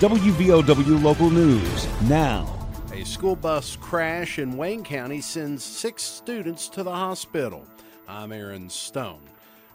WVOW Local News now. A school bus crash in Wayne County sends six students to the hospital. I'm Aaron Stone.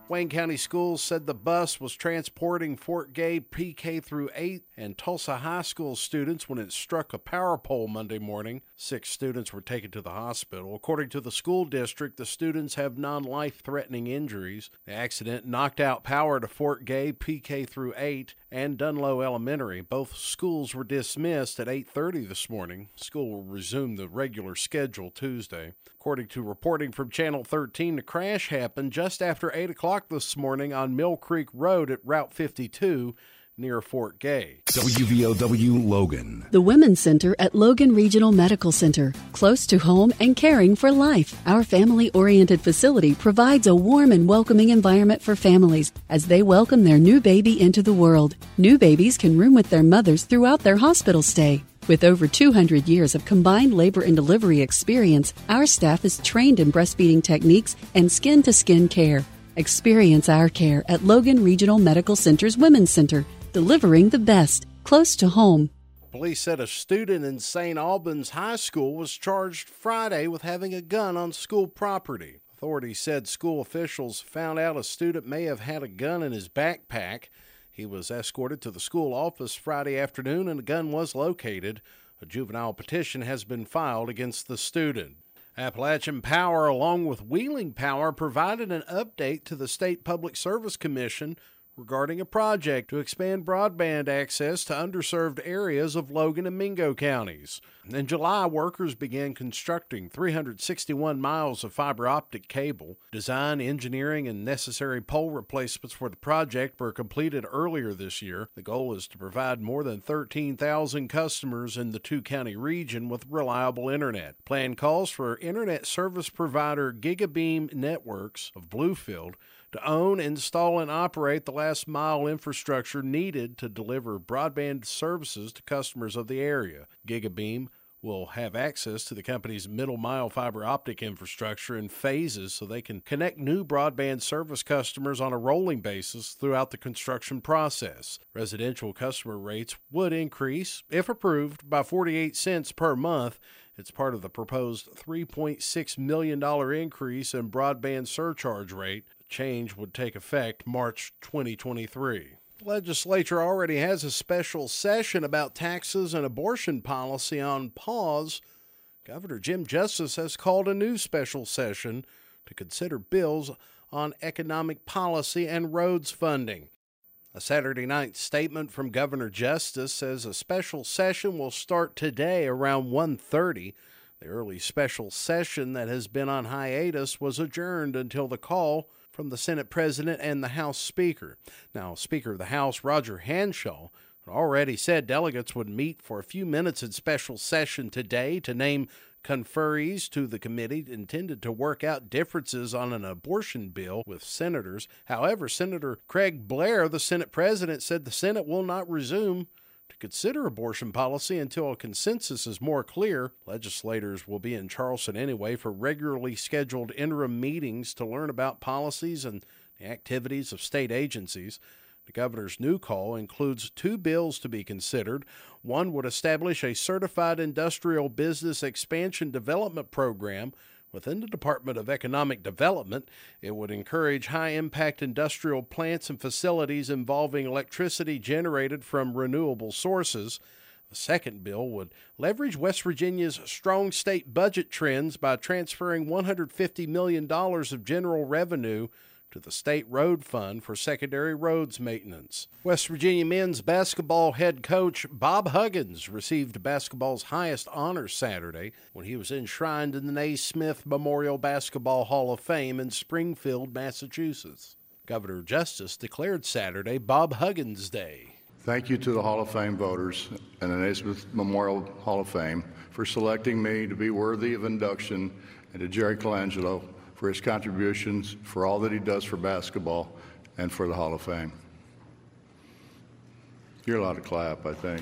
Wayne County Schools said the bus was transporting Fort Gay PK through 8 and Tolsia High School students when it struck a power pole Monday morning. Six students were taken to the hospital. According to the school district, the students have non-life threatening injuries. The accident knocked out power to Fort Gay PK through 8 and Dunlow Elementary. Both schools were dismissed at 8:30 this morning. School will resume the regular schedule Tuesday. According to reporting from Channel 13, the crash happened just after 8 o'clock this morning on Mill Creek Road at Route 52 near Fort Gay. WVOW Logan. The Women's Center at Logan Regional Medical Center. Close to home and caring for life. Our family oriented facility provides a warm and welcoming environment for families as they welcome their new baby into the world. New babies can room with their mothers throughout their hospital stay. With over 200 years of combined labor and delivery experience, our staff is trained in breastfeeding techniques and skin to skin care. Experience our care at Logan Regional Medical Center's Women's Center, delivering the best, close to home. Police said a student in St. Albans High School was charged Friday with having a gun on school property. Authorities said school officials found out a student may have had a gun in his backpack. He was escorted to the school office Friday afternoon and a gun was located. A juvenile petition has been filed against the student. Appalachian Power, along with Wheeling Power, provided an update to the State Public Service Commission regarding a project to expand broadband access to underserved areas of Logan and Mingo counties. In July, workers began constructing 361 miles of fiber optic cable. Design, engineering, and necessary pole replacements for the project were completed earlier this year. The goal is to provide more than 13,000 customers in the two county region with reliable internet. Plan calls for internet service provider Gigabeam Networks of Bluefield to own, install, and operate the last mile infrastructure needed to deliver broadband services to customers of the area. Gigabeam will have access to the company's middle mile fiber optic infrastructure in phases so they can connect new broadband service customers on a rolling basis throughout the construction process. Residential customer rates would increase, if approved, by 48 cents per month. It's part of the proposed $3.6 million increase in broadband surcharge rate change would take effect March 2023. The legislature already has a special session about taxes and abortion policy on pause. Governor Jim Justice has called a new special session to consider bills on economic policy and roads funding. A Saturday night statement from Governor Justice says a special session will start today around 1:30. The early special session that has been on hiatus was adjourned until the call from the Senate President and the House Speaker. Now, Speaker of the House Roger Hanshaw already said delegates would meet for a few minutes in special session today to name conferees to the committee intended to work out differences on an abortion bill with senators. However, Senator Craig Blair, the Senate president, said the Senate will not resume to consider abortion policy until a consensus is more clear. Legislators will be in Charleston anyway for regularly scheduled interim meetings to learn about policies and the activities of state agencies. The governor's new call includes two bills to be considered. One would establish a certified industrial business expansion development program Within the Department of Economic Development, it would encourage high impact industrial plants and facilities involving electricity generated from renewable sources. The second bill would leverage West Virginia's strong state budget trends by transferring $150 million of general revenue to the State Road Fund for secondary roads maintenance. West Virginia men's basketball head coach Bob Huggins received basketball's highest honor Saturday when he was enshrined in the Naismith Memorial Basketball Hall of Fame in Springfield, Massachusetts. Governor Justice declared Saturday Bob Huggins Day. Thank you to the Hall of Fame voters and the Naismith Memorial Hall of Fame for selecting me to be worthy of induction and to Jerry Colangelo for his contributions, for all that he does for basketball, and for the Hall of Fame. You're allowed to clap, I think.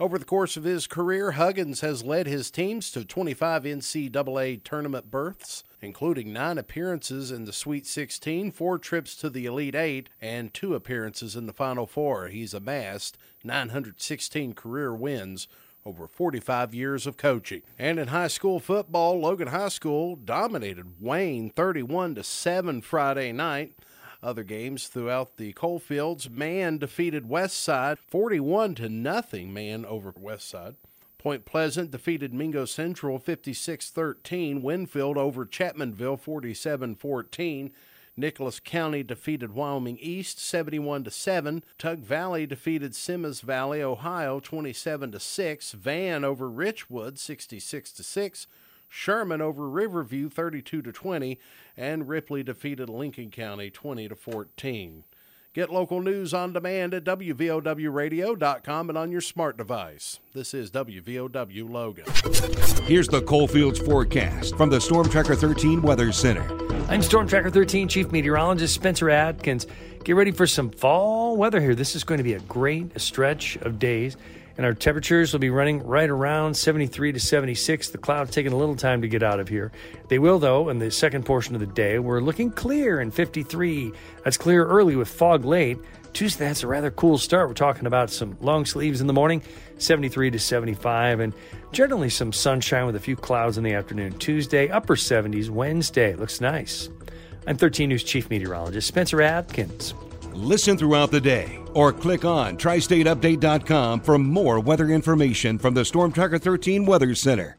Over the course of his career, Huggins has led his teams to 25 NCAA tournament berths, including nine appearances in the Sweet 16, four trips to the Elite Eight, and two appearances in the Final Four. He's amassed 916 career wins over 45 years of coaching. And in high school football, Logan High School dominated Wayne 31 to 7 Friday night. Other games throughout the coalfields, Man defeated Westside 41 to nothing. Man over Westside. Point Pleasant defeated Mingo Central 56-13. Winfield over Chapmanville 47-14. Nicholas County defeated Wyoming East 71 to 7. Tug Valley defeated Symmes Valley, Ohio 27 to 6. Van over Richwood 66 to 6. Sherman over Riverview 32 to 20 and Ripley defeated Lincoln County 20 to 14. Get local news on demand at WVOWradio.com and on your smart device. This is WVOW Logan. Here's the Coalfields forecast from the Storm Tracker 13 Weather Center. I'm Storm Tracker 13 Chief Meteorologist Spencer Atkins. Get ready for some fall weather here. This is going to be a great stretch of days and our temperatures will be running right around 73 to 76. The clouds taking a little time to get out of here. They will, though, in the second portion of the day. We're looking clear in 53. That's clear early with fog late. Tuesday, that's a rather cool start. We're talking about some long sleeves in the morning, 73 to 75, and generally some sunshine with a few clouds in the afternoon. Tuesday, upper 70s. Wednesday, looks nice. I'm 13 News Chief Meteorologist Spencer Atkins. Listen throughout the day or click on tristateupdate.com for more weather information from the Storm Tracker 13 Weather Center.